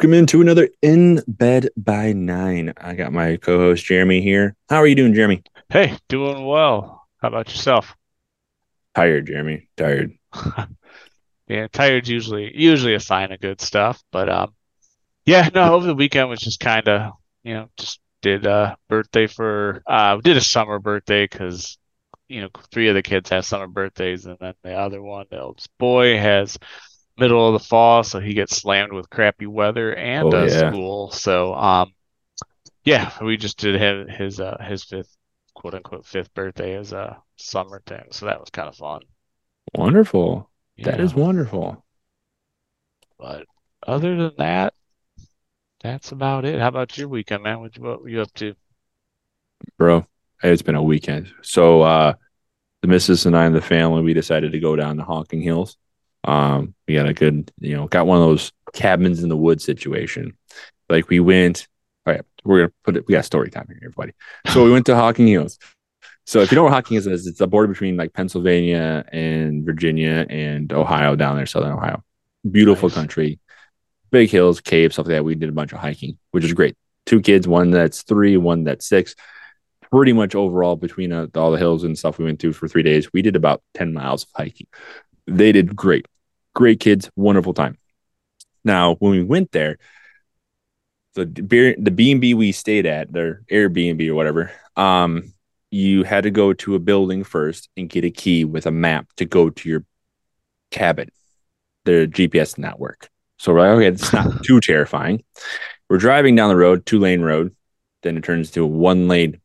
Welcome into another In Bed by Nine. I got my co-host Jeremy here. How are you doing, Jeremy? Hey, doing well. How about yourself? Tired, Jeremy. Tired. yeah, tired's usually usually a sign of good stuff. But um, yeah, no. Over the weekend was just kind of you know just did a birthday for uh did a summer birthday because you know three of the kids have summer birthdays and then the other one, the oldest boy, has middle of the fall, so he gets slammed with crappy weather and Oh, uh, yeah. school. So um, yeah, we just did his his uh his fifth quote unquote fifth birthday as a summer thing. So that was kind of fun. Wonderful. That Yeah. is wonderful. But other than that, that's about it. How about your weekend, man? What, what were you up to? Bro, it's been a weekend. So uh the missus and I and the family, we decided to go down to Hocking Hills. Um, we got a good, you know, got one of those cabins in the woods situation. Like we went, all right, we're gonna put it, we got story time here, everybody. So we went to Hocking Hills. So if you know where Hocking Hills is, it's a border between like Pennsylvania and Virginia and Ohio down there, southern Ohio. Beautiful Nice. country, big hills, caves, stuff like that. We did a bunch of hiking, which is great. Two kids, one that's three, one that's six. Pretty much overall between uh, all the hills and stuff we went through for three days, we did about 10 miles of hiking. They did great. Great kids, wonderful time. Now, when we went there, the beer, the B and B we stayed at, their Airbnb or whatever, um, you had to go to a building first and get a key with a map to go to your cabin. Their GPS did not work, so we're like, okay, it's not too terrifying. We're driving down the road, two lane road, then it turns to a one lane,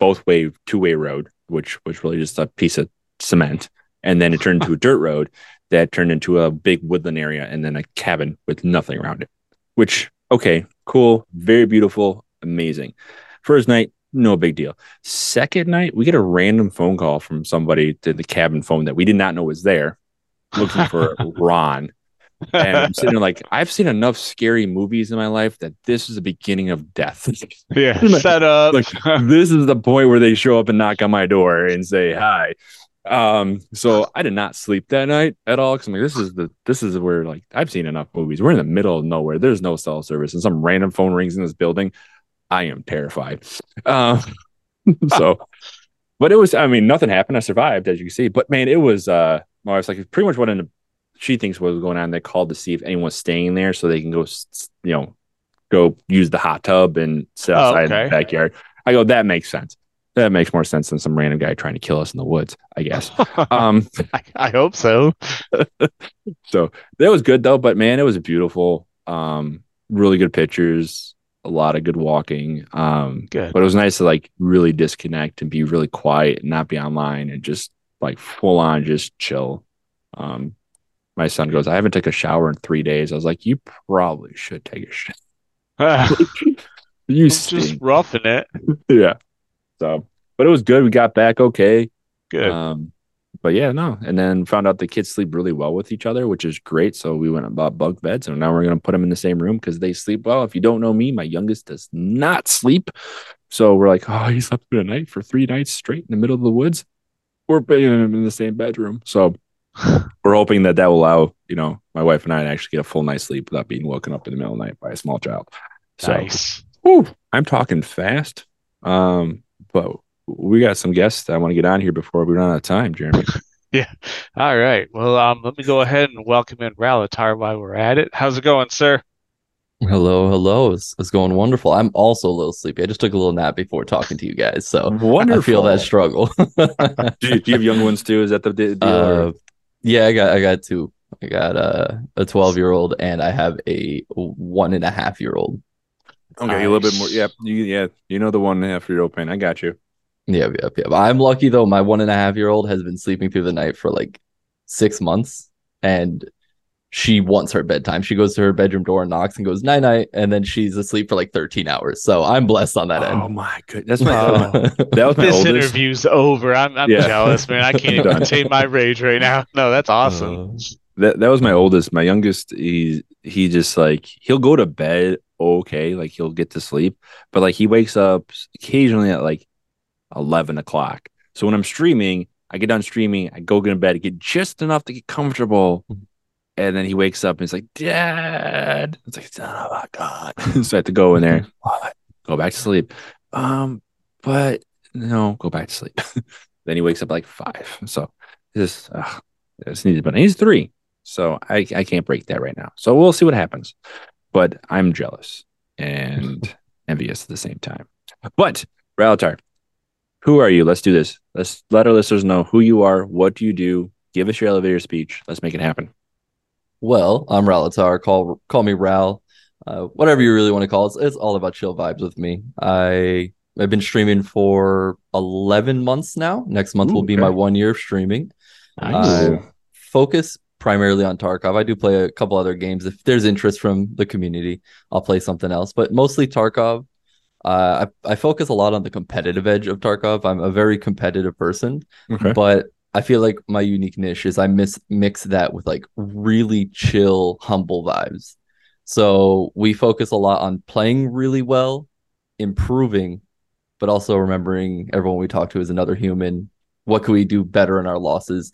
both way, two way road, which was really just a piece of cement, and then it turned into a dirt road that turned into a big woodland area and then a cabin with nothing around it. Which okay, cool, very beautiful, amazing. First night, no big deal. Second night, we get a random phone call from somebody to the cabin phone that we did not know was there, looking for Ron. And I'm sitting there like, I've seen enough scary movies in my life that this is the beginning of death. Yeah, set up. Like, this is the point where they show up and knock on my door and say hi. Um, so I did not sleep that night at all because I'm like, this is the this is where like I've seen enough movies. We're in the middle of nowhere. There's no cell service, and some random phone rings in this building. I am terrified. Uh, so, but it was. I mean, nothing happened. I survived, as you can see. But man, it was. Uh, my wife's like pretty much what ended, she thinks what was going on. They called to see if anyone was staying there so they can go, you know, go use the hot tub and sit Oh, outside in the backyard. I go, that makes sense. That makes more sense than some random guy trying to kill us in the woods, I guess. um, I, I hope so. so that was good though, but man, it was beautiful. Um, really good pictures, a lot of good walking. Um, Good. but it was nice to like really disconnect and be really quiet and not be online and just like full on just chill. Um, my son goes, I haven't taken a shower in three days. I was like, you probably should take a shower. You just roughing it. yeah. So, but it was good. We got back okay. Good. Um, but yeah, no. And then found out the kids sleep really well with each other, which is great. So we went and bought bunk beds, and now we're gonna put them in the same room because they sleep well. If you don't know me, my youngest does not sleep. So we're like, oh, he slept through the night for three nights straight in the middle of the woods. We're putting him in the same bedroom. So we're hoping that that will allow, you know, my wife and I to actually get a full night's sleep without being woken up in the middle of the night by a small child. So nice. Whew, I'm talking fast. Um, but we got some guests I want to get on here before we run out of time, Jeremy. Yeah. All right. Well, um, let me go ahead and welcome in Rallatar while we're at it. How's it going, sir? Hello, hello. It's, it's going wonderful. I'm also a little sleepy. I just took a little nap before talking to you guys, so Wonderful. I feel that struggle. do, you, do you have young ones too? Is that the deal? uh, yeah, I got I got two. I got uh, a 12 year old and I have a one and a half year old. Okay, a little bit more. nice. Yeah, you, yeah, you know the one and a half year old pain. I got you. Yeah, yeah, yeah. I'm lucky though. My one and a half year old has been sleeping through the night for like six months, and she wants her bedtime. She goes to her bedroom door and knocks and goes night night, and then she's asleep for like 13 hours. So I'm blessed on that Oh end. my good. That's my. Oh. that was my This oldest. interview's over. I'm, I'm Yeah. jealous, man. I can't even contain my rage right now. No, that's awesome. Uh, That that was my oldest. My youngest, he he just like he'll go to bed okay, like he'll get to sleep, but like he wakes up occasionally at like eleven o'clock. So when I'm streaming, I get done streaming, I go get in bed, get just enough to get comfortable, and then he wakes up and he's like, "Dad," it's like, "Oh my god!" so I have to go in there, go back to sleep. Um, but no, go back to sleep. then he wakes up like five. So just uh, it's needed, but he's three. So I, I can't break that right now. So we'll see what happens. But I'm jealous and envious at the same time. But Rallatar, who are you? Let's do this. Let's let our listeners know who you are. What do you do? Give us your elevator speech. Let's make it happen. Well, I'm Rallatar. Call call me Ral. Uh, whatever you really want to call it. It's, it's all about chill vibes with me. I I've been streaming for 11 months now. Next month Ooh, will be okay. my one year of streaming. Nice. I focus primarily on Tarkov. I do play a couple other games. If there's interest from the community, I'll play something else, but mostly Tarkov. Uh, I, I focus a lot on the competitive edge of Tarkov. I'm a very competitive person, Okay. but I feel like my unique niche is I miss mix that with like really chill, humble vibes. So we focus a lot on playing really well, improving, but also remembering everyone we talk to is another human. What can we do better in our losses?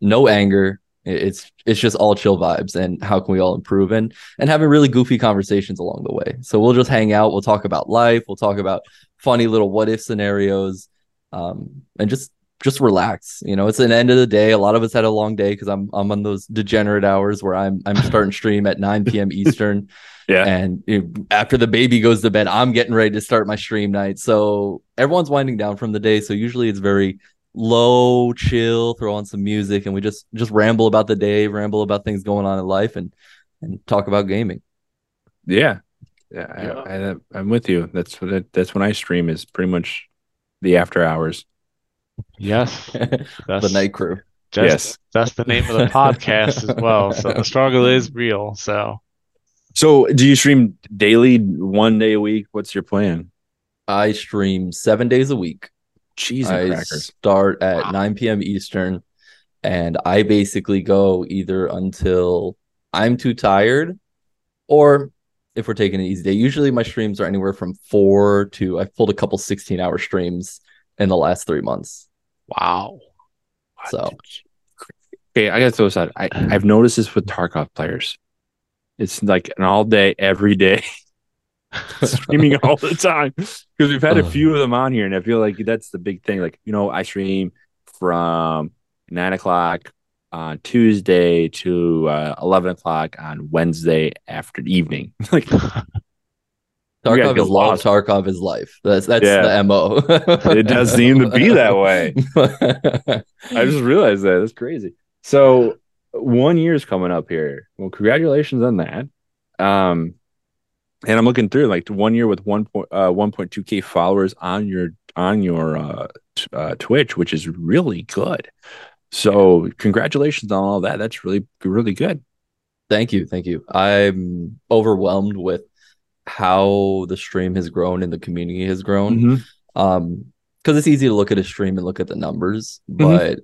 No anger. It- It's it's just all chill vibes and how can we all improve and and having really goofy conversations along the way. So we'll just hang out. We'll talk about life. We'll talk about funny little what if scenarios, um, and just just relax. You know, it's an end of the day. A lot of us had a long day because I'm I'm on those degenerate hours where I'm I'm starting stream at 9 p.m. Eastern. Yeah. And you know, after the baby goes to bed, I'm getting ready to start my stream night. So everyone's winding down from the day. So usually it's very low, chill, throw on some music, and we just just ramble about the day, ramble about things going on in life, and and talk about gaming. Yeah. Yeah. I, I, I'm with you. That's what it, that's when I stream is pretty much the after hours. Yes. the night crew. just- yes. That's the name of the podcast as well. So the struggle is real. So So do you stream daily, one day a week? What's your plan? I stream seven days a week. Cheese I crackers. start at Wow. 9 p.m. Eastern, and I basically go either until I'm too tired, or if we're taking an easy day. Usually, my streams are anywhere from four to I've pulled a couple 16 hour streams in the last three months. wow. So Okay, I gotta throw this out. I, I've noticed this with Tarkov players. It's like an all day, every day streaming all the time. Because we've had a few of them on here, and I feel like that's the big thing. Like, you know, I stream from nine o'clock on Tuesday to uh, eleven o'clock on Wednesday after evening. like Tarkov is lost. Tarkov is life. That's that's Yeah. the mo. It does seem to be that way. I just realized that. That's crazy. So one year's coming up here. Well, congratulations on that. Um, and I'm looking through like one year with one point uh 1.2k followers on your on your uh, t- uh Twitch, which is really good. So congratulations on all that. That's really really good. Thank you, thank you. I'm overwhelmed with how the stream has grown and the community has grown. Um, because it's easy to look at a stream and look at the numbers, but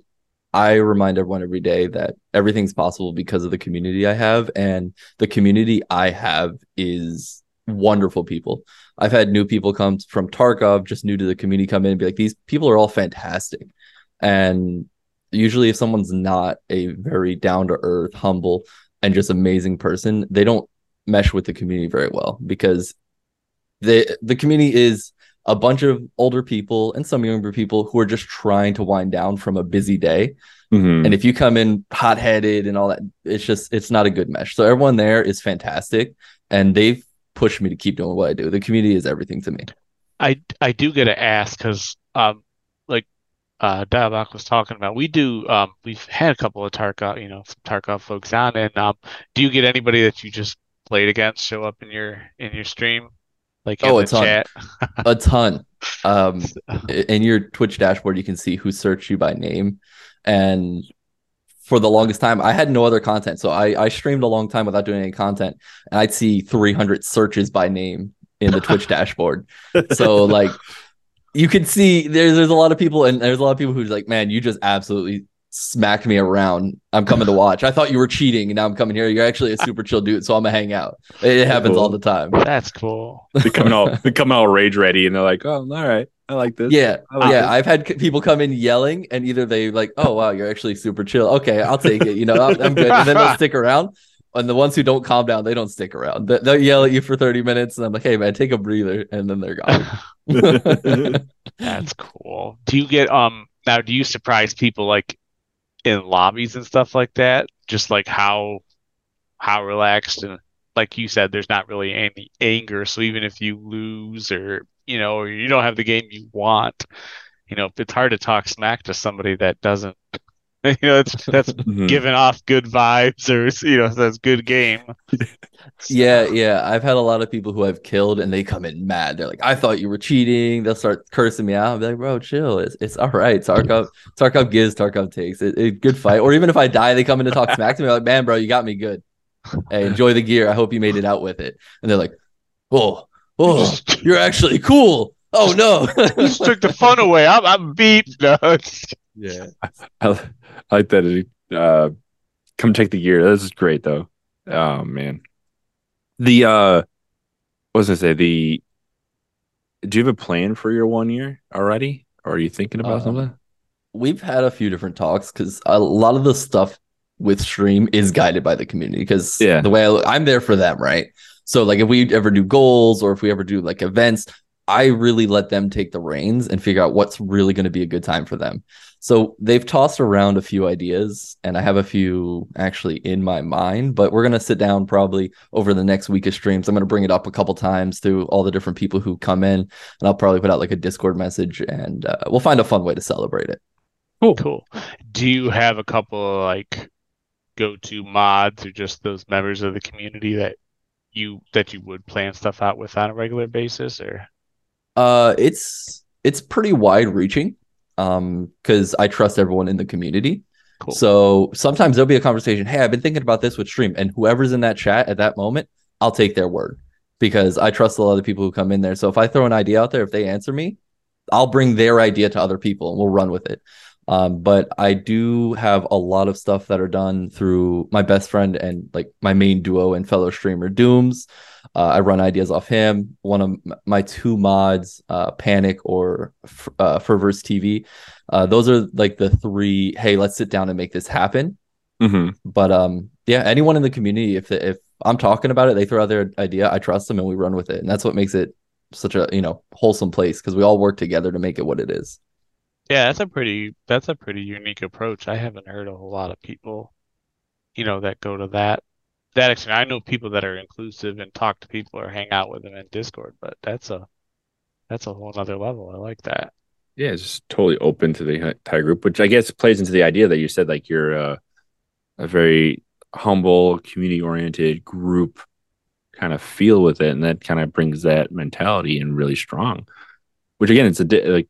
I remind everyone every day that everything's possible because of the community I have, and the community I have is wonderful people. I've had new people come from Tarkov, just new to the community, come in and be like, these people are all fantastic. And usually, if someone's not a very down to earth, humble, and just amazing person, they don't mesh with the community very well because the the community is a bunch of older people and some younger people who are just trying to wind down from a busy day. Mhm. And if you come in hot headed and all that, it's just it's not a good mesh. So everyone there is fantastic, and they've push me to keep doing what I do. The community is everything to me. I I do get to ask because um like uh Dialog was talking about we do um we've had a couple of Tarkov you know some Tarkov folks on and um do you get anybody that you just played against show up in your in your stream like in Oh, the a ton. chat A ton. Um, in your Twitch dashboard, you can see who searched you by name, and for the longest time, I had no other content. So I I streamed a long time without doing any content, and I'd see 300 searches by name in the Twitch dashboard. So like you can see there's there's a lot of people and there's a lot of people who's like, man, you just absolutely smacked me around. I'm coming to watch. I thought you were cheating, and now I'm coming here. You're actually a super chill dude, so I'm gonna hang out. It, it happens all the time. that's cool They coming all they coming all rage ready, and they're like, "Oh, all right, I like this." Yeah, I like yeah. this. I've had people come in yelling, and either they like, "Oh wow, you're actually super chill." Okay, I'll take it. You know, I'm, I'm good, and then they'll stick around. And the ones who don't calm down, they don't stick around. They- They'll yell at you for 30 minutes, and I'm like, "Hey man, take a breather," and then they're gone. That's cool. Do you get um now do you surprise people like in lobbies and stuff like that? Just like how how relaxed and like you said, there's not really any anger. So even if you lose or you know, or you don't have the game you want, you know, it's hard to talk smack to somebody that doesn't you know, that's that's Mhm. giving off good vibes or you know, that's good game. yeah, yeah. I've had a lot of people who I've killed, and they come in mad. They're like, "I thought you were cheating." They'll start cursing me out. I'll be like, "Bro, chill. It's it's all right. Tarkov, Tarkov gives, Tarkov takes. It, it good fight." Or even if I die, they come in to talk smack to me. Like, "Man, bro, you got me good. Hey, enjoy the gear. I hope you made it out with it." And they're like, "Oh, oh, you're actually cool." Oh no. You just took the fun away. I'm I'm beat. No, it's yeah. I, I like that. it, Uh, come take the gear. This is great though. Oh man, the uh, what was I say? The do you have a plan for your one year already, or are you thinking about Um, something? we've had a few different talks because a lot of the stuff with stream is guided by the community because Yeah. the way I look, I'm there for them, right? So like if we ever do goals or if we ever do like events, I really let them take the reins and figure out what's really going to be a good time for them. So they've tossed around a few ideas and I have a few actually in my mind, but we're going to sit down probably over the next week of streams. I'm going to bring it up a couple times through all the different people who come in and I'll probably put out like a Discord message and uh, we'll find a fun way to celebrate it. Cool. Do you have a couple of like go-to mods or just those members of the community that you that you would plan stuff out with on a regular basis or Uh, it's it's pretty wide reaching, um, because I trust everyone in the community. cool? So sometimes there'll be a conversation. Hey, I've been thinking about this with stream, and whoever's in that chat at that moment, I'll take their word because I trust a lot of the people who come in there. So if I throw an idea out there, if they answer me, I'll bring their idea to other people and we'll run with it. Um, but I do have a lot of stuff that are done through my best friend and like my main duo and fellow streamer Dooms. Uh, I run ideas off him. One of my two mods, uh, Panic or uh, Fervors TV. Uh, those are like the three. Hey, let's sit down and make this happen. hmm But um, yeah, anyone in the community, if if I'm talking about it, they throw out their idea. I trust them and we run with it, and that's what makes it such a you know wholesome place because we all work together to make it what it is. Yeah, that's a pretty that's a pretty unique approach. I haven't heard a lot of people, you know, that go to that that extent. I know people that are inclusive and talk to people or hang out with them in Discord, but that's a that's a whole other level. I like that. Yeah, it's just totally open to the entire group, which I guess plays into the idea that you said, like you're uh, a very humble, community-oriented group kind of feel with it, and that kind of brings that mentality in really strong. Which again, it's a di- like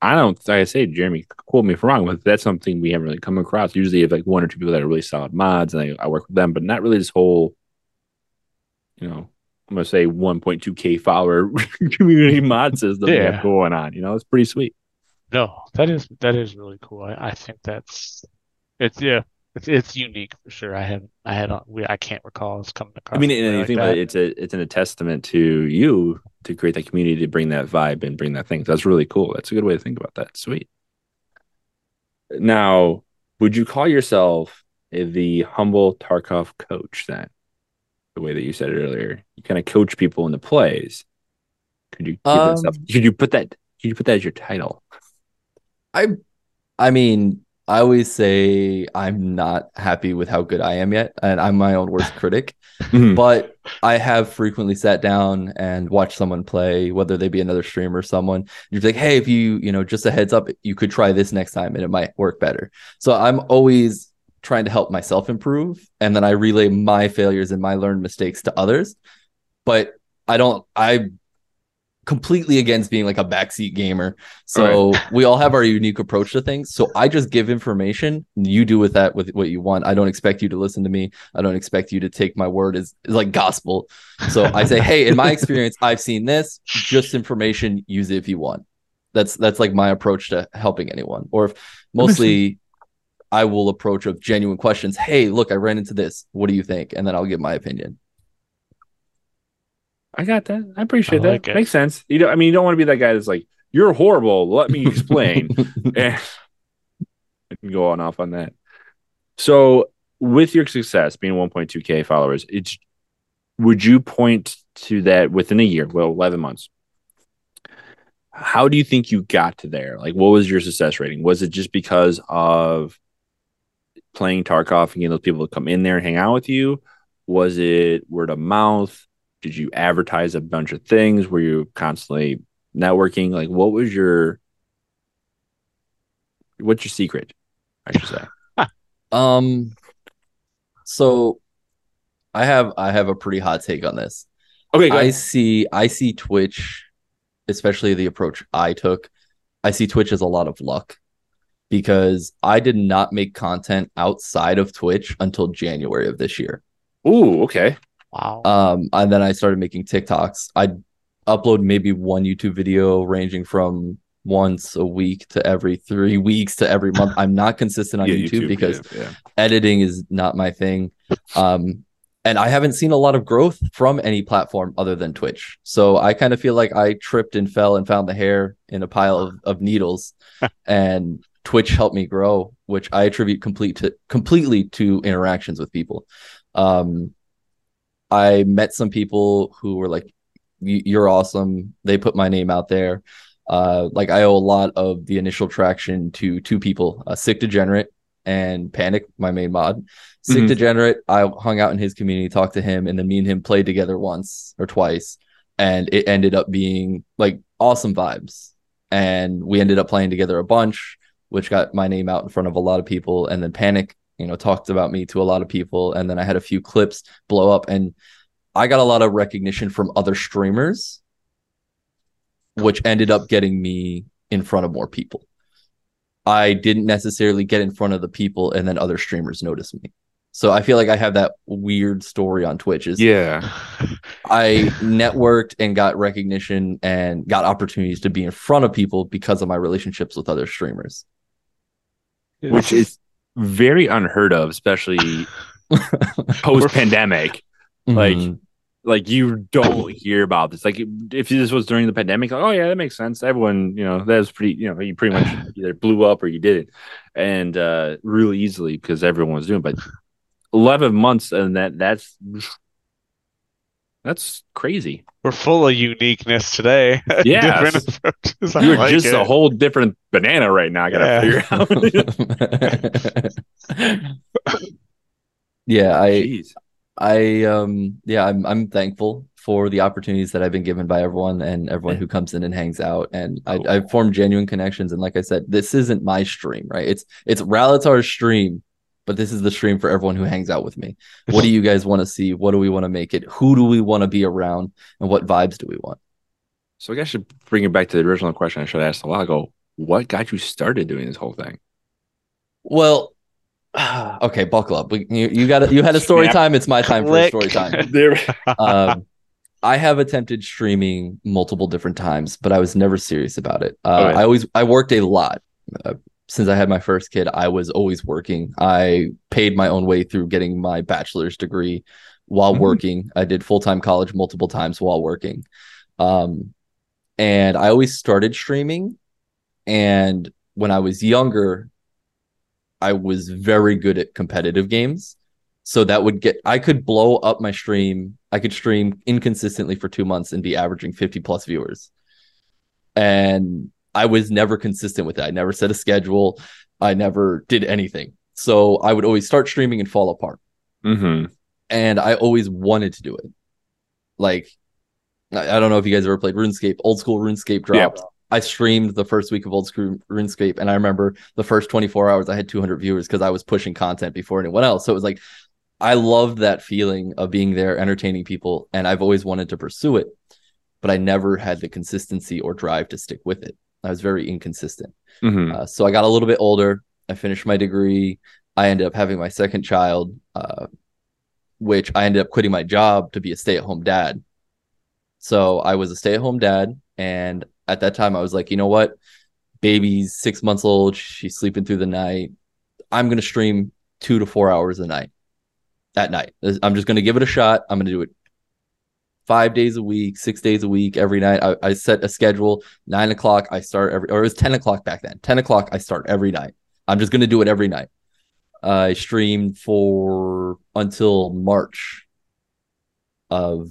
I don't. Like I say, Jeremy, quote me if I'm wrong, but that's something we haven't really come across. Usually, you have like one or two people that are really solid mods, and I, I work with them, but not really this whole, you know, I'm gonna say 1.2k follower community mod system Yeah. have going on. You know, it's pretty sweet. No, that is that is really cool. I, I think that's it's yeah, it's it's unique for sure. I haven't I had we I can't recall us coming across. I mean, and something you like think about that. it, it's a it's an, a testament to you to create that community to bring that vibe and bring that thing. That's really cool. That's a good way to think about that. Sweet. Now, would you call yourself the humble Tarkov coach then? The way that you said it earlier, you kind of coach people into plays. Could you give that stuff- Um, could you put that could you put that as your title? I, I mean, I always say I'm not happy with how good I am yet, and I'm my own worst critic. Mhm. But I have frequently sat down and watched someone play, whether they be another streamer or someone. You're like, hey, if you, you know, just a heads up, you could try this next time and it might work better. So I'm always trying to help myself improve. And then I relay my failures and my learned mistakes to others. But I don't, I completely against being like a backseat gamer. So we all have our unique approach to things. So I just give information. You do with that with what you want. I don't expect you to listen to me. I don't expect you to take my word as, as like gospel. So I say, hey, in my experience, I've seen this. Just information. Use it if you want. That's that's like my approach to helping anyone. Or if mostly I will approach of genuine questions. Hey, look, I ran into this. What do you think? And then I'll give my opinion. I got that. I appreciate I that. it. Makes sense. You know, I mean, you don't want to be that guy that's like, "You're horrible. Let me explain." and go on off on that. So, with your success being 1.2k followers, it's would you point to that within a year? Well, 11 months. How do you think you got to there? Like, what was your success rating? Was it just because of playing Tarkov and getting those people to come in there and hang out with you? Was it word of mouth? Did you advertise a bunch of things? Were you constantly networking? Like, what was your what's your secret? I should say. Um so I have I have a pretty hot take on this. Okay, I see I see Twitch, especially the approach I took. I see Twitch as a lot of luck because I did not make content outside of Twitch until January of this year. Ooh, okay. Wow. Um, and then I started making TikToks. I upload maybe one YouTube video ranging from once a week to every three weeks to every month. I'm not consistent on Yeah, YouTube, because yeah, yeah. editing is not my thing. Um, and I haven't seen a lot of growth from any platform other than Twitch. So I kind of feel like I tripped and fell and found the hair in a pile of, of needles. and Twitch helped me grow, which I attribute complete to completely to interactions with people. Um, I met some people who were like, "You're awesome." They put my name out there. Uh, like I owe a lot of the initial traction to two people, uh, Sick Degenerate and Panic, my main mod. Sick Mhm. Degenerate, I hung out in his community, talked to him, and then me and him played together once or twice, and it ended up being like awesome vibes. And we ended up playing together a bunch, which got my name out in front of a lot of people. And then Panic, you know, talked about me to a lot of people, and then I had a few clips blow up, and I got a lot of recognition from other streamers, which ended up getting me in front of more people. I didn't necessarily get in front of the people and then other streamers noticed me. So I feel like I have that weird story on Twitch is Yeah. I networked and got recognition and got opportunities to be in front of people because of my relationships with other streamers. Which is very unheard of, especially post pandemic. Like, Mhm. like you don't hear about this. Like if this was during the pandemic, like, oh yeah, that makes sense. Everyone, you know, that was pretty, you know, you pretty much either blew up or you did it. And uh really easily because everyone was doing it. But 11 months and that that's that's crazy. We're full of uniqueness today. Yes. Different approaches. I You're like just it. a whole different banana right now. I gotta Yeah. figure out. yeah, I Jeez. I um yeah, I'm I'm thankful for the opportunities that I've been given by everyone and everyone who comes in and hangs out. And I, Cool. I've formed genuine connections. And like I said, this isn't my stream, right? It's it's Rallatar's stream, but this is the stream for everyone who hangs out with me. What do you guys want to see? What do we want to make it? Who do we want to be around? And what vibes do we want? So I guess I should bring it back to the original question I should have asked a while ago. What got you started doing this whole thing? Well, okay, buckle up. We, you you got you had a story Snap. time. It's my time for a story time. Um, I have attempted streaming multiple different times, but I was never serious about it. Uh, Okay. I always I worked a lot. Uh, since I had my first kid, I was always working. I paid my own way through getting my bachelor's degree while Mhm. working. I did full time college multiple times while working. Um, and I always started streaming. And when I was younger, I was very good at competitive games. So that would get, I could blow up my stream. I could stream inconsistently for two months and be averaging 50 plus viewers. And I was never consistent with it. I never set a schedule. I never did anything. So I would always start streaming and fall apart. Mm-hmm. And I always wanted to do it. Like, I, I don't know if you guys ever played RuneScape. Old school RuneScape dropped. I streamed the first week of Old School RuneScape, and I remember the first 24 hours I had 200 viewers because I was pushing content before anyone else. So it was like I loved that feeling of being there, entertaining people, and I've always wanted to pursue it, but I never had the consistency or drive to stick with it. I was very inconsistent. Mm-hmm. Uh, so I got a little bit older. I finished my degree. I ended up having my second child, uh, which I ended up quitting my job to be a stay at home dad. So I was a stay at home dad, and at that time I was like, you know what? Baby's six months old. She's sleeping through the night. I'm gonna stream two to four hours a night. At night, I'm just gonna give it a shot. I'm gonna do it five days a week, six days a week, every night. I, I set a schedule. Nine o'clock, I start every, or it was ten o'clock back then. Ten o'clock, I start every night. I'm just gonna do it every night. I streamed for until March of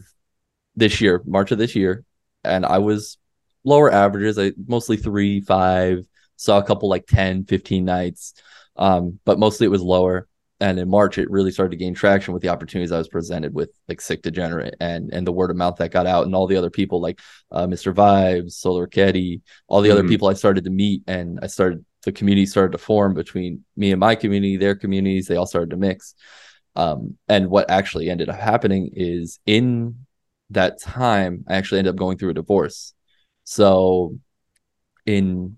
this year, March of this year, and I was lower averages. I mostly three, five, saw a couple like 10, 15 nights. Um, but mostly it was lower. And in March, it really started to gain traction with the opportunities I was presented with, like Sick Degenerate and and the word of mouth that got out, and all the other people like uh, Mr. Vibes, Solar Ketty, all the mm-hmm. other people I started to meet, and I started the community started to form between me and my community, their communities. They all started to mix. Um, and what actually ended up happening is in that time, I actually ended up going through a divorce. So in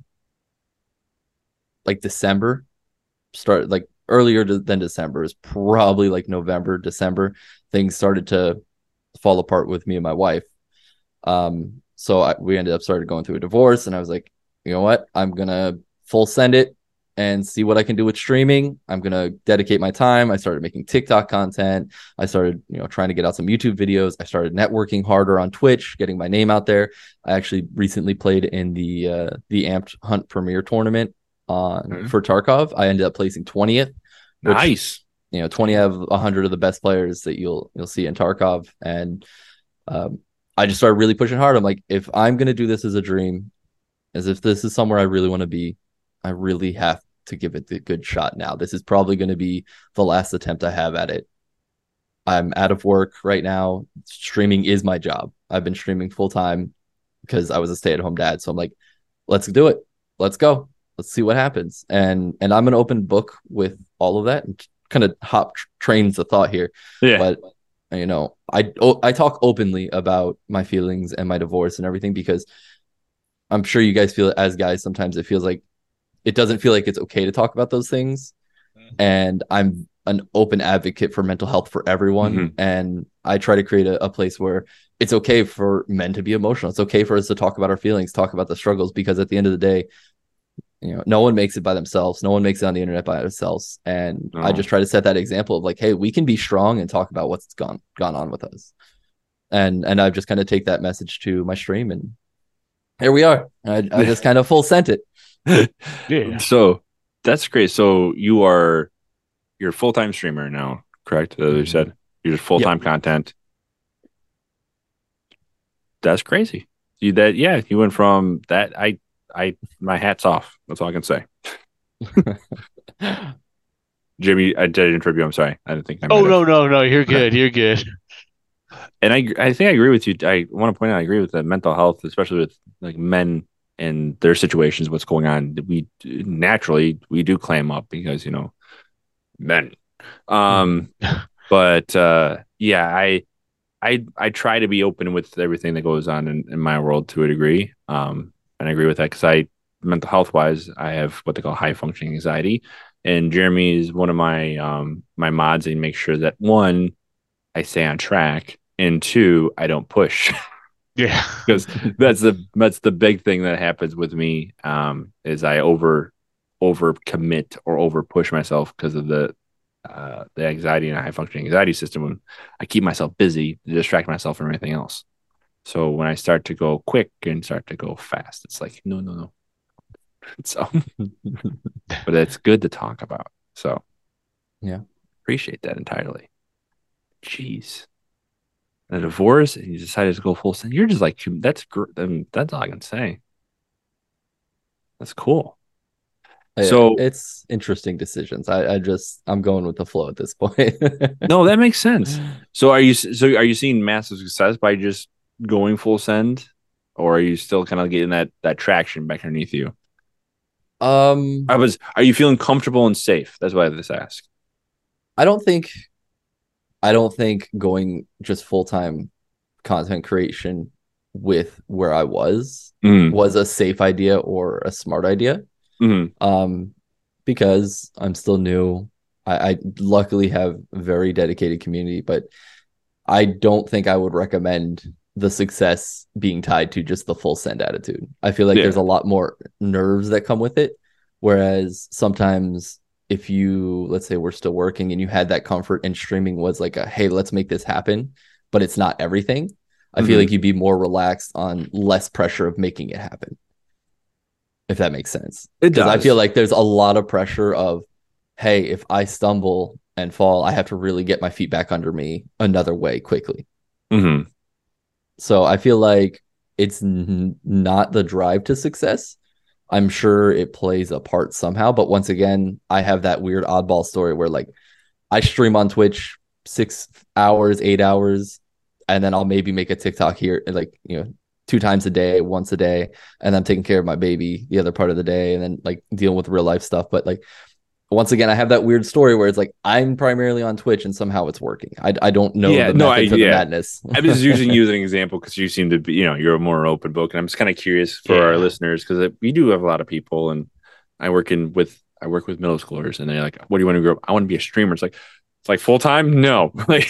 like December, start like earlier than December is probably like November, December, things started to fall apart with me and my wife. Um, so I, we ended up started going through a divorce, and I was like, you know what, I'm gonna full send it and see what I can do with streaming. I'm gonna dedicate my time. I started making TikTok content. I started, you know, trying to get out some YouTube videos. I started networking harder on Twitch, getting my name out there. I actually recently played in the uh, the Amped Hunt Premier tournament on mm-hmm. for Tarkov. I ended up placing 20th. Which, nice. You know, 20 out of 100 of the best players that you'll you'll see in Tarkov, and um, I just started really pushing hard. I'm like, if I'm gonna do this as a dream, as if this is somewhere I really want to be, I really have to give it the good shot now. This is probably going to be the last attempt I have at it. I'm out of work right now. Streaming is my job. I've been streaming full time because I was a stay at home dad. So I'm like, let's do it. Let's go. Let's see what happens. And and I'm an open book with all of that and kind of hop trains of thought here. Yeah. But you know, I I talk openly about my feelings and my divorce and everything because I'm sure you guys feel it as guys. Sometimes it feels like it doesn't feel like it's okay to talk about those things. Mm-hmm. And I'm an open advocate for mental health for everyone. Mm-hmm. And I try to create a, a, place where it's okay for men to be emotional. It's okay for us to talk about our feelings, talk about the struggles, because at the end of the day, you know, no one makes it by themselves. No one makes it on the internet by themselves. And oh. I just try to set that example of like, hey, we can be strong and talk about what's gone gone on with us. And and I've just kind of take that message to my stream and here we are. I, I just kind of full sent it yeah. So that's great. So you are you're a full time streamer now, correct? As you mm-hmm. said, you're just full time yep. content. That's crazy. You that yeah, you went from that. I I my hat's off. That's all I can say. Jimmy, I did interrupt you. I'm sorry. I didn't think. I oh no, no, no. You're good. You're good. And I, I think I agree with you. I want to point out, I agree with the mental health, especially with like men and their situations, what's going on, we naturally we do clam up because you know men. Um, but uh, yeah, I I I try to be open with everything that goes on in, in my world to a degree. Um, and I agree with that because I mental health wise, I have what they call high functioning anxiety, and Jeremy is one of my um my mods and make sure that one I stay on track and two I don't push. Yeah, because that's the that's the big thing that happens with me um, is I over over commit or over push myself because of the uh, the anxiety and high functioning anxiety system. When I keep myself busy to distract myself from everything else. So when I start to go quick and start to go fast, it's like no, no, no. So, but it's good to talk about. So, yeah, appreciate that entirely. Jeez a divorce and you decided to go full send, you're just like that's gr- I mean, that's all I can say. That's cool. Yeah, So- it's interesting decisions. I, I just I'm going with the flow at this point. No, that makes sense. So are you so are you seeing massive success by just going full send, or are you still kind of getting that that traction back underneath you? Um, I was. Are you feeling comfortable and safe? That's why I just ask. I don't think I don't think going just full time content creation with where I was Mm, was a safe idea or a smart idea. mhm, Um, because I'm still new. I, I luckily have a very dedicated community, but I don't think I would recommend the success being tied to just the full send attitude. I feel like Yeah. there's a lot more nerves that come with it. Whereas sometimes if you let's say we're still working and you had that comfort and streaming was like a hey, let's make this happen, but it's not everything. I feel Mhm. like you'd be more relaxed on less pressure of making it happen. If that makes sense. It does. I feel like there's a lot of pressure of, hey, if I stumble and fall, I have to really get my feet back under me another way quickly. Mhm. So I feel like it's n- not the drive to success. I'm sure it plays a part somehow, but once again, I have that weird oddball story where like I stream on Twitch six hours, eight hours, and then I'll maybe make a TikTok here, like you know, two times a day, once a day, and I'm taking care of my baby the other part of the day, and then like dealing with real life stuff. But like once again, I have that weird story where it's like I'm primarily on Twitch and somehow it's working. I, I don't know Yeah, the no, I- yeah. madness. I'm just using you as an example because you seem to be, you know, you're a more open book, and I'm just kind of curious for our listeners because we do have a lot of people, and I work in with I work with middle schoolers, and they're like, "What do you want to grow up? I want to be a streamer." It's like, it's like full time. No, like,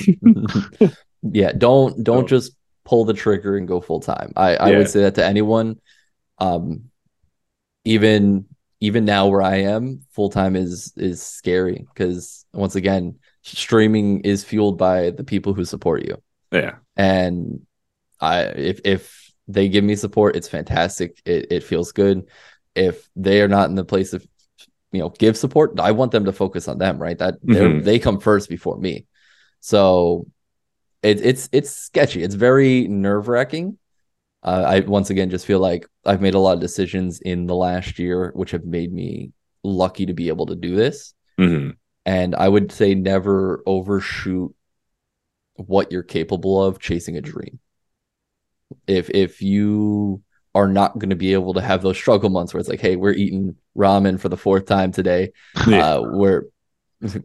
yeah don't don't just pull the trigger and go full time i i Yeah. would say that to anyone um even even now where i am full time is is scary because once again streaming is fueled by the people who support you. Yeah, and i if if they give me support it's fantastic. It, it feels good. If they are not in the place of you know give support i want them to focus on them right? That they're Mhm. they come first before me. So it, it's it's sketchy. It's very nerve-wracking uh, i once again just feel like i've made a lot of decisions in the last year which have made me lucky to be able to do this Mhm. and I would say never overshoot what you're capable of chasing a dream. If if you are not going to be able to have those struggle months where it's like, hey, we're eating ramen for the fourth time today. Yeah. Uh, we're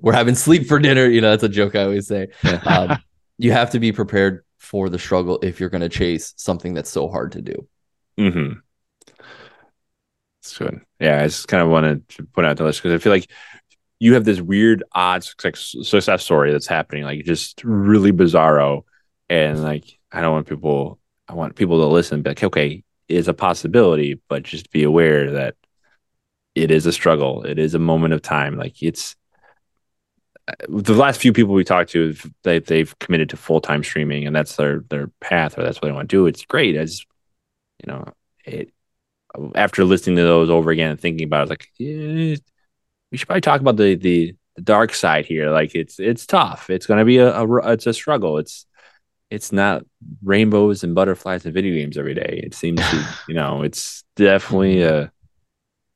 we're having sleep for dinner. You know, that's a joke I always say. Um, you have to be prepared for the struggle if you're going to chase something that's so hard to do. Mm-hmm. That's good. Yeah, I just kind of wanted to put out the list because I feel like you have this weird, odd success, success story that's happening, like just really bizarro, and like I don't want people, I want people to listen, be like, okay, it's a possibility, but just be aware that it is a struggle. It is a moment of time. Like it's the last few people we talked to, they they've committed to full time streaming, and that's their their path, or that's what they want to do. It's great. as you know, it after listening to those over again and thinking about it, like yeah, we should probably talk about the, the the dark side here. Like it's it's tough. It's gonna be a, a it's a struggle. It's it's not rainbows and butterflies and video games every day. It seems to you know it's definitely a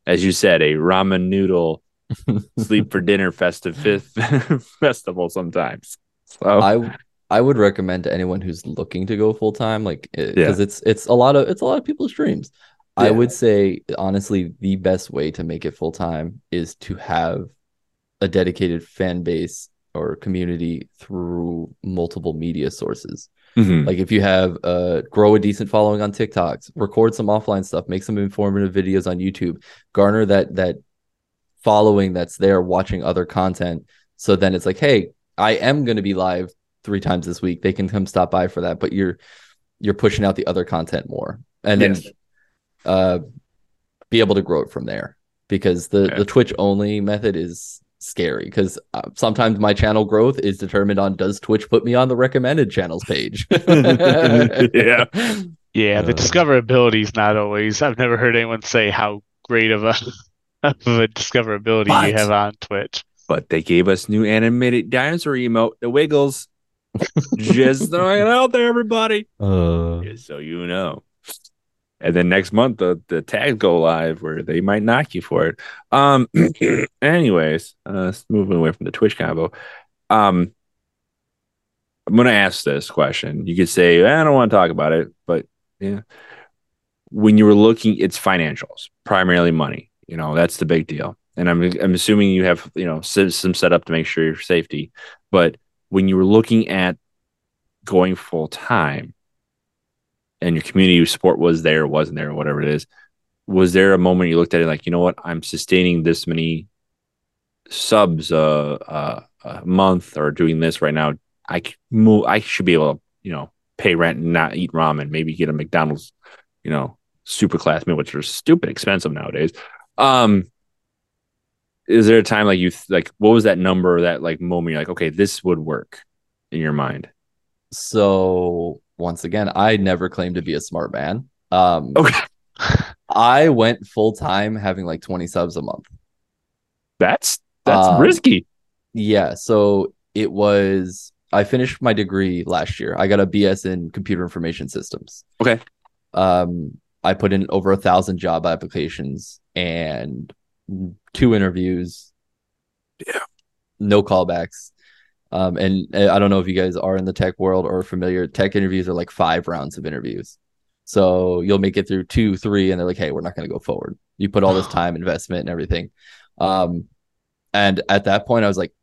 as you said a ramen noodle sleep for dinner festive festival sometimes. So I I would recommend to anyone who's looking to go full time, like because Yeah. it's it's a lot of it's a lot of people's dreams. I would say honestly, the best way to make it full time is to have a dedicated fan base or community through multiple media sources. mhm. Like if you have uh grow a decent following on TikToks, record some offline stuff, make some informative videos on YouTube, garner that that following that's there watching other content. So then it's like, hey, I am gonna be live three times this week. They can come stop by for that, but you're you're pushing out the other content more. And then uh be able to grow it from there. Because the Yeah. the Twitch only method is scary because uh, sometimes my channel growth is determined on does Twitch put me on the recommended channels page. Yeah. Yeah, the Uh, discoverability is not always. I've never heard anyone say how great of a of a discoverability But- you have on Twitch. but they gave us new animated dinosaur emote, the Wiggles. Just throwing it out there, everybody. Uh, Just so you know. and then next month the the tags go live where they might knock you for it. Um, anyways, uh, moving away from the Twitch combo. Um, I'm gonna ask this question. You could say I don't want to talk about it, but yeah, when you were looking, it's financials, primarily money. You know, that's the big deal. And I'm I'm assuming you have you know some setup to make sure your safety. But when you were looking at going full time, and your community support was there, wasn't there, whatever it is, was there a moment you looked at it like, you know what, I'm sustaining this many subs uh, uh, a month or doing this right now? I move. I should be able to, you know, pay rent and not eat ramen. Maybe get a McDonald's, you know, super class meal, which are stupid expensive nowadays. Um, is there a time like you like what was that number that like moment you're like okay this would work in your mind? So once again i never claimed to be a smart man. Um okay. I went full time having like 20 subs a month. That's that's um, risky. yeah so it was i finished my degree last year. I got a bs in computer information systems. Okay. Um I put in over a thousand job applications and two interviews. Yeah. No callbacks. Um, and I don't know if you guys are in the tech world or familiar. Tech interviews are like five rounds of interviews. So you'll make it through two, three, and they're like, hey, we're not going to go forward. You put all this time, investment, and everything. Um, and at that point, I was like,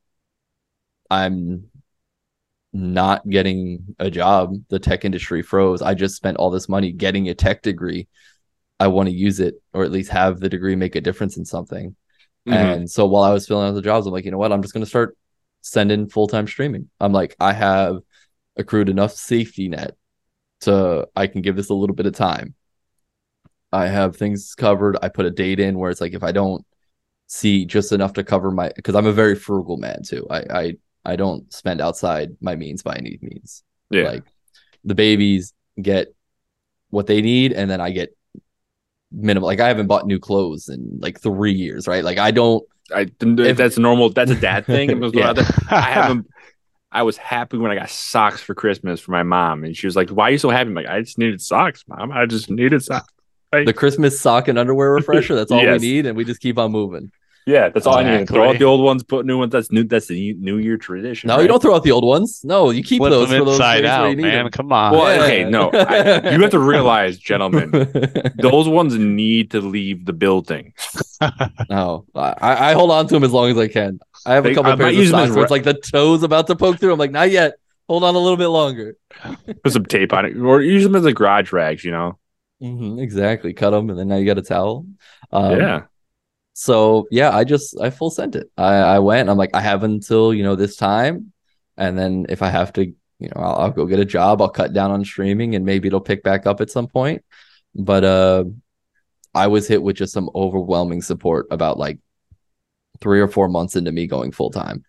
I'm not getting a job. The tech industry froze. I just spent all this money getting a tech degree. I want to use it or at least have the degree make a difference in something. Mm-hmm. And so while I was filling out the jobs, I'm like, you know what? I'm just going to start sending full time streaming. I'm like, I have accrued enough safety net to I can give this a little bit of time. I have things covered. I put a date in where it's like if I don't see just enough to cover my because I'm a very frugal man too. I I I don't spend outside my means by any means. Yeah. Like the babies get what they need and then I get minimal. Like I haven't bought new clothes in like three years, right? Like I don't I if, that's normal. That's a dad thing. yeah. I haven't I was happy when I got socks for Christmas for my mom, and she was like, "Why are you so happy?" I'm like, "I just needed socks, mom. I just needed socks." the Christmas sock and underwear refresher. That's all yes. we need, and we just keep on moving. Yeah, that's all exactly. I need. Throw out the old ones, put new ones. That's new. That's the New Year tradition. No, right? you don't throw out the old ones. No, you keep Flip those them for those inside out, man. Come on. Well, yeah. okay, no, I, you have to realize, gentlemen, those ones need to leave the building. no, I, I, hold on to them as long as I can. I have they, a couple I pairs of socks where it's like the toes about to poke through. I'm like, not yet. Hold on a little bit longer. Put some tape on it, or use them as like garage rags. You know. Mm-hmm, exactly. Cut them, and then now you got a towel. Um, yeah so yeah, I just I full sent it. I I went. I'm like I have until you know this time, and then if I have to, you know, I'll, I'll go get a job. I'll cut down on streaming, and maybe it'll pick back up at some point. But uh, I was hit with just some overwhelming support about like three or four months into me going full time,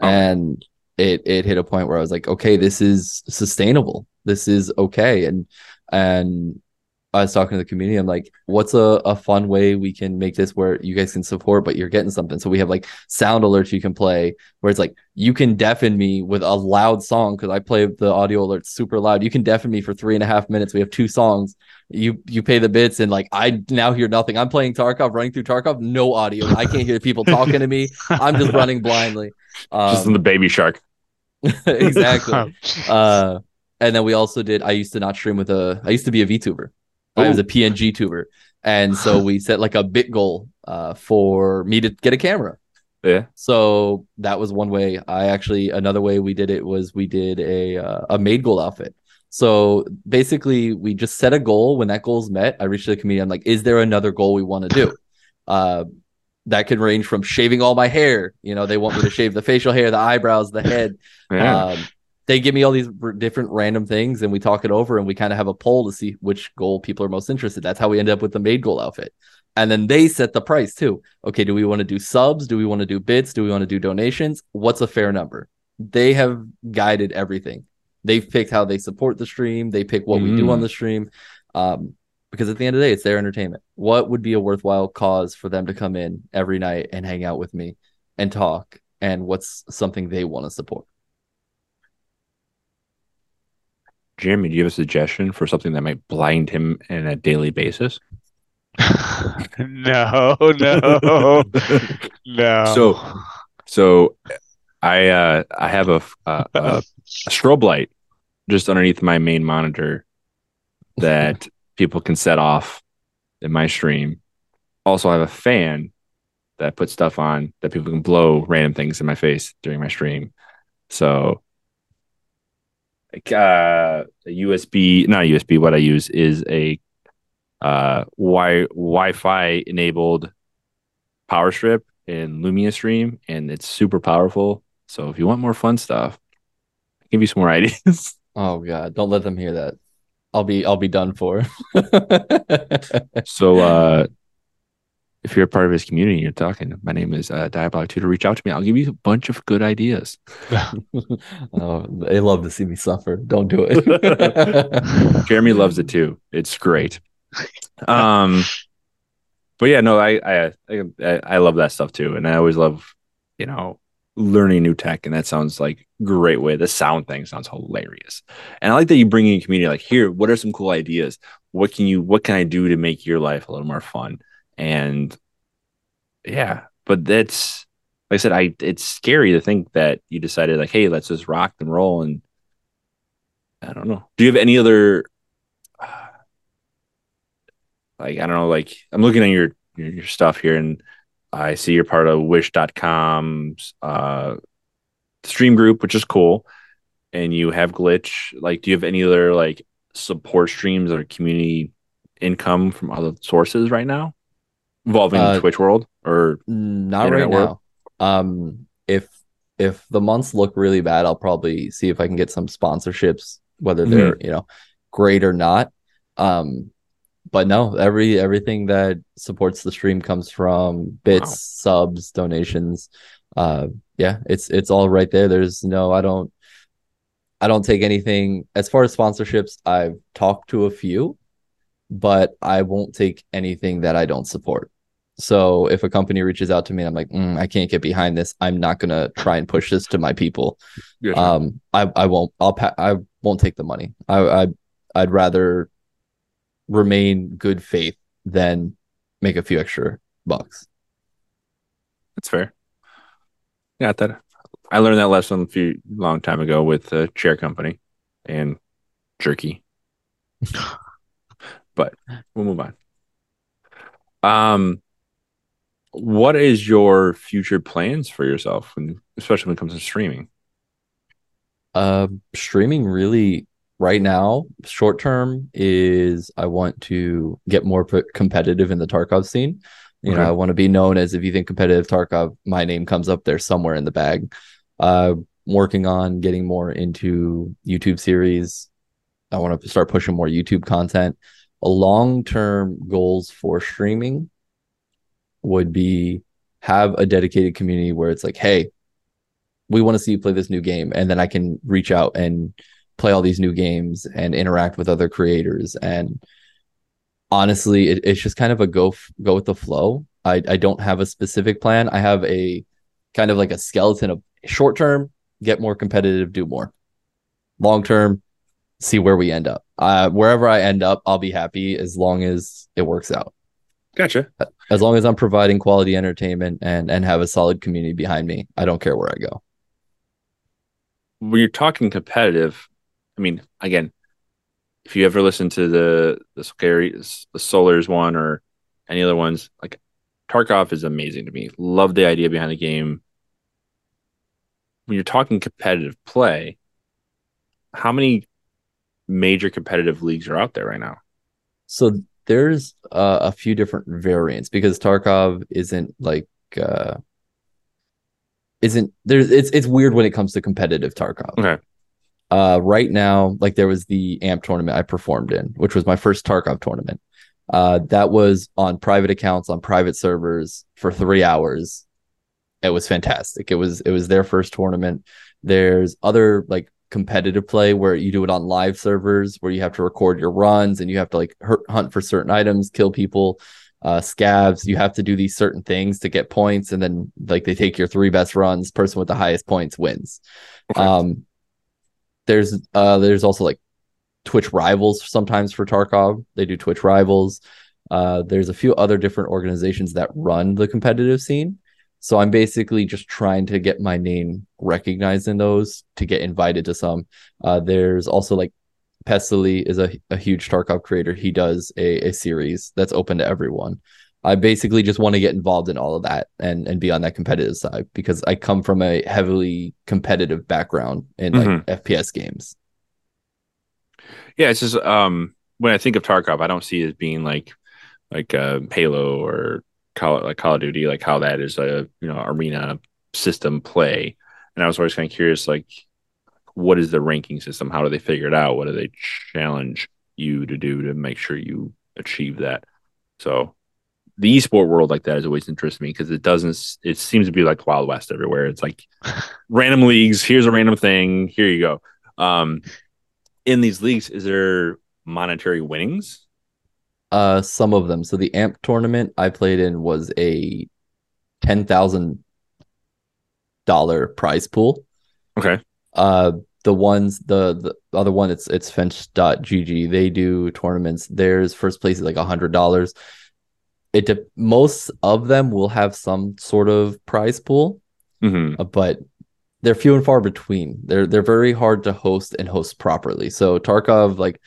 oh. and it it hit a point where I was like, okay, this is sustainable. This is okay, and and I was talking to the community. I'm like, what's a, a fun way we can make this where you guys can support, but you're getting something. So we have like sound alerts you can play where it's like, you can deafen me with a loud song because I play the audio alerts super loud. You can deafen me for three and a half minutes. We have two songs. You you pay the bits and like I now hear nothing. I'm playing Tarkov, running through Tarkov, no audio. I can't hear people talking to me. I'm just running blindly. Um, just in the baby shark. exactly. uh, and then we also did. I used to not stream with a. I used to be a VTuber. I was a PNG tuber, and so we set like a bit goal uh, for me to get a camera. Yeah. So that was one way. I actually another way we did it was we did a uh, a maid goal outfit. So basically, we just set a goal. When that goal is met, I reached the community. I'm like, is there another goal we want to do? Uh, that could range from shaving all my hair. You know, they want me to shave the facial hair, the eyebrows, the head. Yeah. Um, they give me all these r- different random things and we talk it over and we kind of have a poll to see which goal people are most interested. That's how we end up with the maid goal outfit. And then they set the price too. Okay, do we want to do subs? Do we want to do bits? Do we want to do donations? What's a fair number? They have guided everything. They've picked how they support the stream. They pick what mm. we do on mm. the stream. Um, because at the end of the day, it's their entertainment. What would be a worthwhile cause for them to come in every night and hang out with me and talk? And what's something they want to support? Jeremy, do you have a suggestion for something that might blind him on a daily basis? no, no, no. So, so I uh, I have a, a, a strobe light just underneath my main monitor that people can set off in my stream. Also, I have a fan that puts stuff on that people can blow random things in my face during my stream. So, uh, a USB, not a USB. What I use is a uh, wi Wi-Fi enabled power strip in Lumia Stream, and it's super powerful. So if you want more fun stuff, I'll give you some more ideas. Oh god, don't let them hear that. I'll be I'll be done for. so uh if you're a part of his community and you're talking, my name is uh Diabolic Tutor. Reach out to me. I'll give you a bunch of good ideas. oh, they love to see me suffer. Don't do it. Jeremy loves it too. It's great. Um but yeah, no, I I I, I love that stuff too. And I always love, you know, learning new tech and that sounds like great way the sound thing sounds hilarious and i like that you bring in community like here what are some cool ideas what can you what can i do to make your life a little more fun and yeah but that's like i said i it's scary to think that you decided like hey let's just rock and roll and i don't know do you have any other like i don't know like i'm looking at your your, your stuff here and I see you're part of wish.com's uh, stream group, which is cool. And you have glitch. Like, do you have any other like support streams or community income from other sources right now involving uh, Twitch world or not right world? now? Um, if if the months look really bad, I'll probably see if I can get some sponsorships, whether they're mm-hmm. you know great or not. Um, but no, every everything that supports the stream comes from bits, wow. subs, donations. Uh, yeah, it's it's all right there. There's no, I don't, I don't take anything as far as sponsorships. I've talked to a few, but I won't take anything that I don't support. So if a company reaches out to me, I'm like, mm, I can't get behind this. I'm not gonna try and push this to my people. Um, I I won't. I'll pa- I won't take the money. I I I'd rather remain good faith than make a few extra bucks. That's fair. Yeah, that I learned that lesson a few long time ago with a chair company and jerky. but we'll move on. Um what is your future plans for yourself when especially when it comes to streaming? Uh streaming really right now, short term is I want to get more competitive in the Tarkov scene. You okay. know, I want to be known as if you think competitive Tarkov, my name comes up there somewhere in the bag. Uh, working on getting more into YouTube series. I want to start pushing more YouTube content. A long term goals for streaming would be have a dedicated community where it's like, hey, we want to see you play this new game, and then I can reach out and play all these new games and interact with other creators. And honestly it, it's just kind of a go go with the flow. I, I don't have a specific plan. I have a kind of like a skeleton of short term get more competitive do more. Long term see where we end up. Uh, wherever i end up i'll be happy as long as it works out gotcha as long as i'm providing quality entertainment and and have a solid community behind me i don't care where i go when you're talking competitive I mean, again, if you ever listen to the the scary the Solars one or any other ones, like Tarkov is amazing to me. Love the idea behind the game. When you're talking competitive play, how many major competitive leagues are out there right now? So there's uh, a few different variants because Tarkov isn't like uh isn't there's it's it's weird when it comes to competitive Tarkov. Okay. Uh, right now, like there was the AMP tournament I performed in, which was my first Tarkov tournament. Uh, that was on private accounts on private servers for three hours. It was fantastic. It was it was their first tournament. There's other like competitive play where you do it on live servers where you have to record your runs and you have to like hunt for certain items, kill people, uh, scavs. You have to do these certain things to get points, and then like they take your three best runs. Person with the highest points wins. Okay. Um, there's uh there's also like Twitch rivals sometimes for Tarkov. They do Twitch rivals. Uh, there's a few other different organizations that run the competitive scene. So I'm basically just trying to get my name recognized in those to get invited to some. Uh, there's also like Pestily is a, a huge Tarkov creator. He does a, a series that's open to everyone. I basically just want to get involved in all of that and and be on that competitive side because I come from a heavily competitive background in like mm-hmm. FPS games. Yeah, it's just um when I think of Tarkov, I don't see it as being like like uh, Halo or Call like Call of Duty, like how that is a you know arena system play. And I was always kind of curious, like what is the ranking system? How do they figure it out? What do they challenge you to do to make sure you achieve that? So the esport world like that has always interested me because it doesn't it seems to be like wild west everywhere it's like random leagues here's a random thing here you go um in these leagues is there monetary winnings uh some of them so the amp tournament i played in was a ten thousand dollar prize pool okay uh the ones the the other one it's it's fench.gg they do tournaments theirs first place is like a hundred dollars it de- most of them will have some sort of prize pool, mm-hmm. uh, but they're few and far between. They're they're very hard to host and host properly. So Tarkov like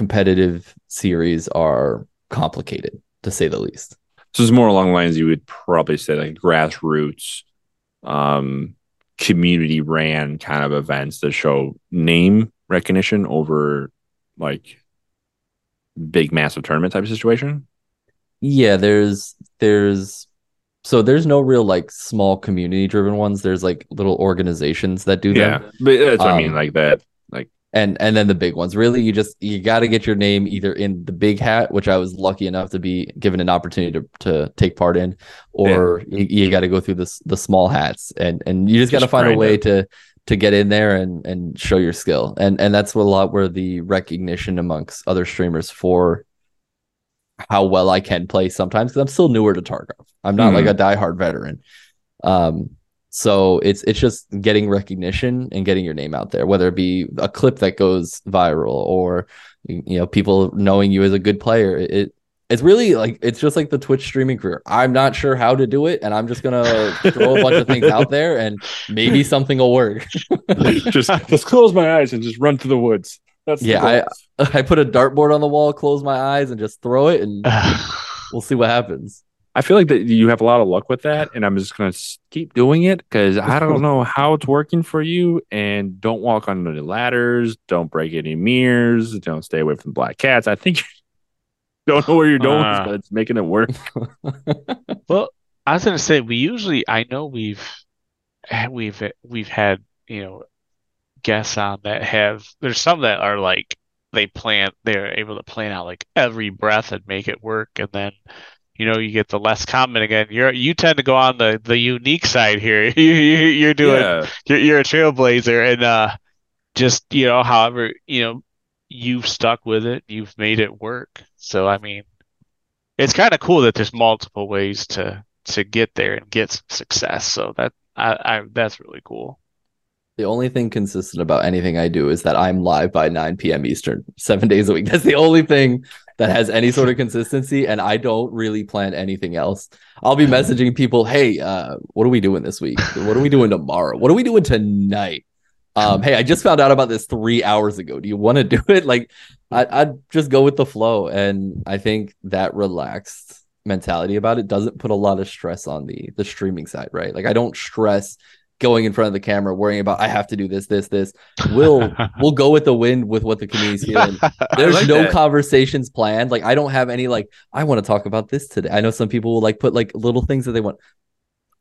competitive series are complicated to say the least. So it's more along the lines you would probably say like grassroots, um, community ran kind of events that show name recognition over like big massive tournament type of situation yeah there's there's so there's no real like small community driven ones there's like little organizations that do that. yeah them. but that's what um, i mean um, like that and and then the big ones really you just you got to get your name either in the big hat which i was lucky enough to be given an opportunity to, to take part in or yeah. you, you got to go through this the small hats and and you just, just got to find a way it. to to get in there and and show your skill and and that's what a lot where the recognition amongst other streamers for how well I can play sometimes because I'm still newer to Tarkov. I'm not mm-hmm. like a diehard veteran. Um, so it's it's just getting recognition and getting your name out there, whether it be a clip that goes viral or you know people knowing you as a good player. It it's really like it's just like the Twitch streaming career. I'm not sure how to do it, and I'm just gonna throw a bunch of things out there, and maybe something will work. just just close my eyes and just run to the woods. That's yeah. I I put a dartboard on the wall, close my eyes, and just throw it, and we'll see what happens. I feel like that you have a lot of luck with that, and I'm just gonna keep doing it because I don't know how it's working for you. And don't walk on any ladders, don't break any mirrors, don't stay away from black cats. I think don't know where you're going, uh, but it's making it work. well, I was gonna say we usually I know we've we've we've had you know guests on that have there's some that are like they plan they're able to plan out like every breath and make it work and then you know you get the less common again you're you tend to go on the the unique side here you, you are doing yeah. you're, you're a trailblazer and uh just you know however you know you've stuck with it you've made it work so i mean it's kind of cool that there's multiple ways to to get there and get some success so that I, I that's really cool the only thing consistent about anything I do is that I'm live by 9 p.m. Eastern, seven days a week. That's the only thing that has any sort of consistency. And I don't really plan anything else. I'll be messaging people, hey, uh, what are we doing this week? What are we doing tomorrow? What are we doing tonight? Um, hey, I just found out about this three hours ago. Do you want to do it? Like, I, just go with the flow. And I think that relaxed mentality about it doesn't put a lot of stress on the the streaming side, right? Like I don't stress going in front of the camera worrying about I have to do this, this, this. We'll we'll go with the wind with what the community's feeling. There's like no that. conversations planned. Like I don't have any like I want to talk about this today. I know some people will like put like little things that they want.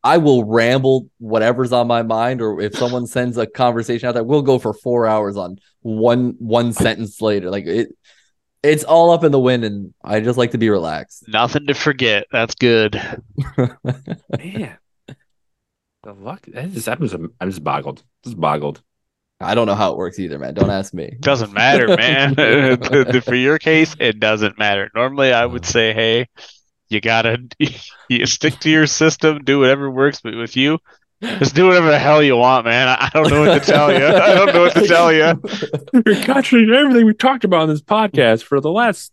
I will ramble whatever's on my mind, or if someone sends a conversation out there, we'll go for four hours on one one sentence later. Like it it's all up in the wind and I just like to be relaxed. Nothing to forget. That's good. Man. The luck. I'm just, I'm just boggled. Just boggled. I don't know how it works either, man. Don't ask me. Doesn't matter, man. For your case, it doesn't matter. Normally, I would say, hey, you gotta you stick to your system, do whatever works. But with you, Just do whatever the hell you want, man. I, I don't know what to tell you. I don't know what to tell you. You're contradicting everything we talked about on this podcast for the last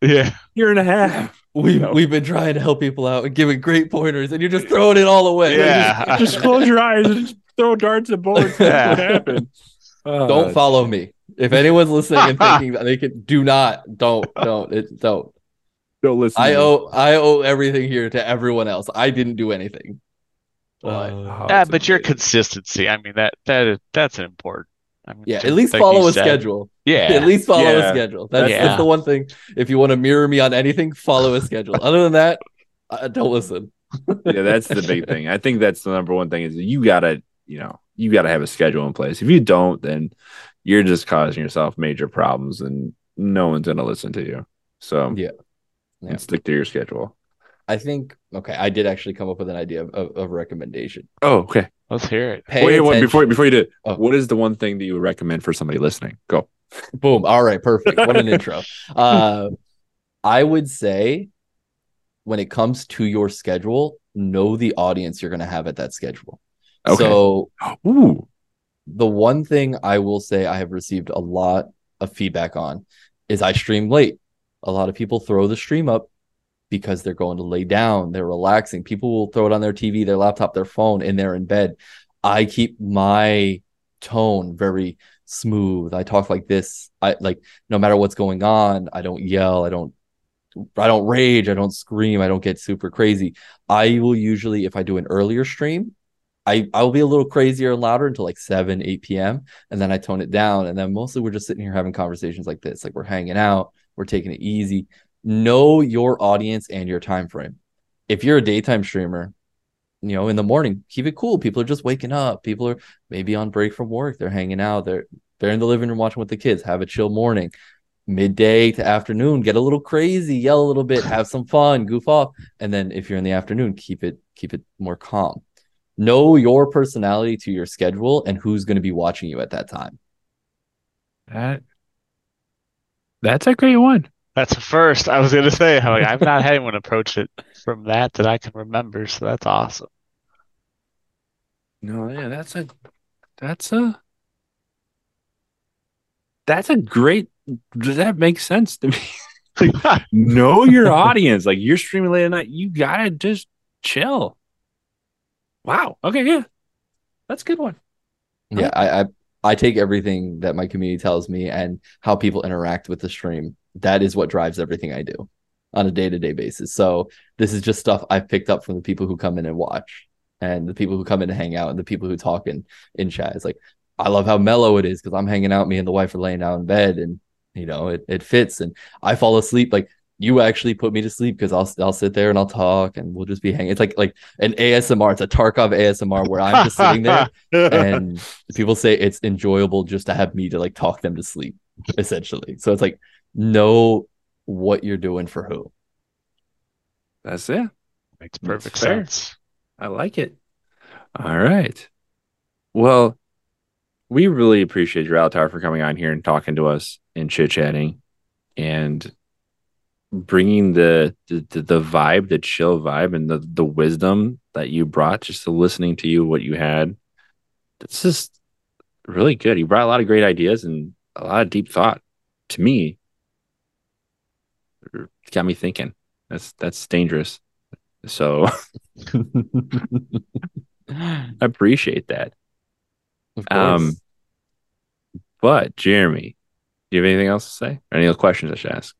Yeah. year and a half. We've No. we've been trying to help people out and giving great pointers, and you're just throwing it all away. Yeah. Just close your eyes and just throw darts at boards. That's Yeah. what happened. Uh, Don't follow me. If anyone's listening and thinking that they can, do not, don't, don't, it, don't. Don't listen. I owe, I owe everything here to everyone else. I didn't do anything. But Oh, Yeah, it's but your consistency. I mean that that is that's important. Yeah, at least follow a said. schedule. Yeah. At least follow Yeah. a schedule. That's, Yeah. that's the one thing. If you want to mirror me on anything, follow a schedule. Other than that, uh, don't listen. yeah, that's the big thing. I think that's the number one thing is you gotta, you know, you gotta have a schedule in place. If you don't, then you're just causing yourself major problems and no one's gonna listen to you. So Yeah. Yeah. stick to your schedule. I think okay. I did actually come up with an idea of, of, of recommendation. Oh, okay. Let's hear it. Pay Wait, wait, before before you do, Oh. what is the one thing that you would recommend for somebody listening? Go. Boom. All right. Perfect. What an intro. Uh, I would say when it comes to your schedule, know the audience you're going to have at that schedule. Okay. So Ooh. the one thing I will say I have received a lot of feedback on is I stream late. A lot of people throw the stream up because they're going to lay down, they're relaxing. People will throw it on their TV, their laptop, their phone, and they're in bed. I keep my tone very smooth. I talk like this. I like no matter what's going on, I don't yell, I don't I don't rage, I don't scream, I don't get super crazy. I will usually if I do an earlier stream, I I will be a little crazier and louder until like 7, 8 p.m. and then I tone it down and then mostly we're just sitting here having conversations like this. Like we're hanging out, we're taking it easy. Know your audience and your time frame. If you're a daytime streamer, you know, in the morning, keep it cool. People are just waking up. People are maybe on break from work. They're hanging out. They're they're in the living room watching with the kids. Have a chill morning. Midday to afternoon, get a little crazy, yell a little bit, have some fun, goof off. And then if you're in the afternoon, keep it keep it more calm. Know your personality to your schedule and who's going to be watching you at that time. That that's a great one. That's a first. I was gonna say, I'm like, I've not had anyone approach it from that that I can remember, so that's awesome. No, yeah, that's a that's a that's a great does that makes sense to me. Like, know your audience. Like you're streaming late at night, you gotta just chill. Wow. Okay, yeah. That's a good one. Yeah, I, I I take everything that my community tells me and how people interact with the stream. That is what drives everything I do on a day-to-day basis. So this is just stuff I've picked up from the people who come in and watch and the people who come in to hang out and the people who talk in in chat. It's like I love how mellow it is because I'm hanging out, me and the wife are laying down in bed and you know it it fits and I fall asleep like you actually put me to sleep because I'll I'll sit there and I'll talk and we'll just be hanging. It's like like an ASMR. It's a Tarkov ASMR where I'm just sitting there and people say it's enjoyable just to have me to like talk them to sleep essentially so it's like know what you're doing for who That's it. Makes That's perfect fair. sense. I like it. All right. Well, we really appreciate Rallatar for coming on here and talking to us and chit chatting and bringing the, the the the vibe, the chill vibe, and the the wisdom that you brought. Just to listening to you, what you had. It's just really good. You brought a lot of great ideas and a lot of deep thought. To me, it got me thinking. That's that's dangerous. So I appreciate that. of course Um, But Jeremy, do you have anything else to say? Or any other questions I should ask?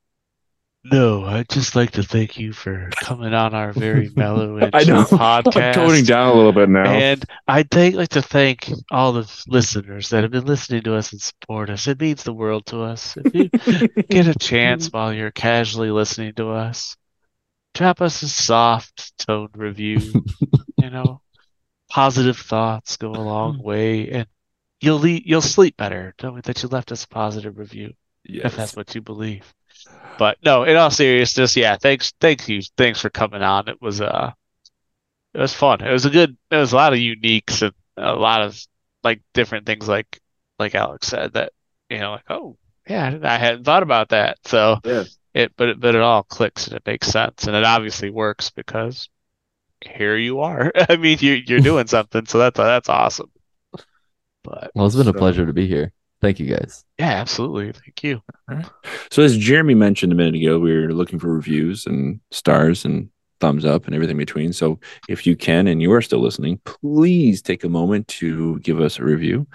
No, I'd just like to thank you for coming on our very mellow and I know. podcast. Toning down a little bit now. And I'd like to thank all the listeners that have been listening to us and support us. It means the world to us. If you get a chance while you're casually listening to us, drop us a soft toned review. you know, positive thoughts go a long way, and you'll le- you'll sleep better knowing that you left us a positive review if that's what you believe. But no, in all seriousness, yeah, thanks, thank you, thanks for coming on. It was uh, it was fun. It was a good. It was a lot of uniques and a lot of like different things, like like Alex said that you know, like oh yeah, I hadn't thought about that. So Yeah. it, but it, but it all clicks and it makes sense and it obviously works because here you are. I mean, you you're doing something, so that's that's awesome. But Well, it's been a pleasure to be here. Thank you guys. yeah, absolutely. Thank you. So as Jeremy mentioned a minute ago, we are looking for reviews and stars and thumbs up and everything between. So if you can and you are still listening, please take a moment to give us a review.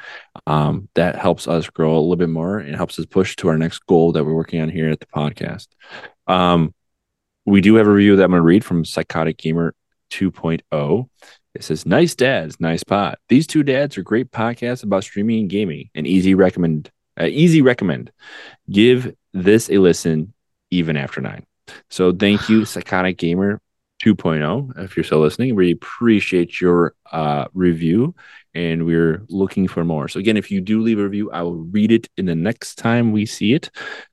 Um, that helps us grow a little bit more and helps us push to our next goal that we're working on here at the podcast. Um, we do have a review that I'm going to read from Psychotic Gamer 2.0. It says, "Nice dads, nice pod. These two dads are great podcasts about streaming and gaming. An easy recommend, uh, easy recommend. Give this a listen, even after nine. So thank you, Psychotic Gamer 2.0. If you're still listening, we appreciate your uh, review, and we're looking for more. So again, if you do leave a review, I will read it in the next time we see it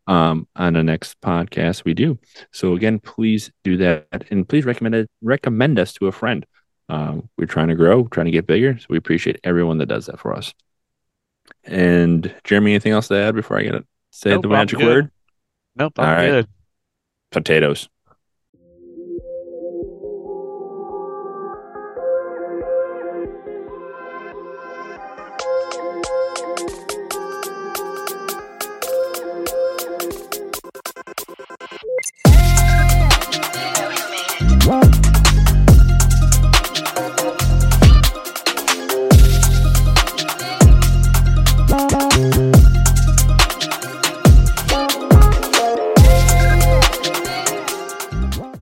um, on the next podcast we do. So again, please do that, and please recommend it, recommend us to a friend. Um, we're trying to grow, trying to get bigger, so we appreciate everyone that does that for us. And Jeremy, anything else to add before I get it? Say Nope, the magic word. Nope, I'm All right. good. Potatoes.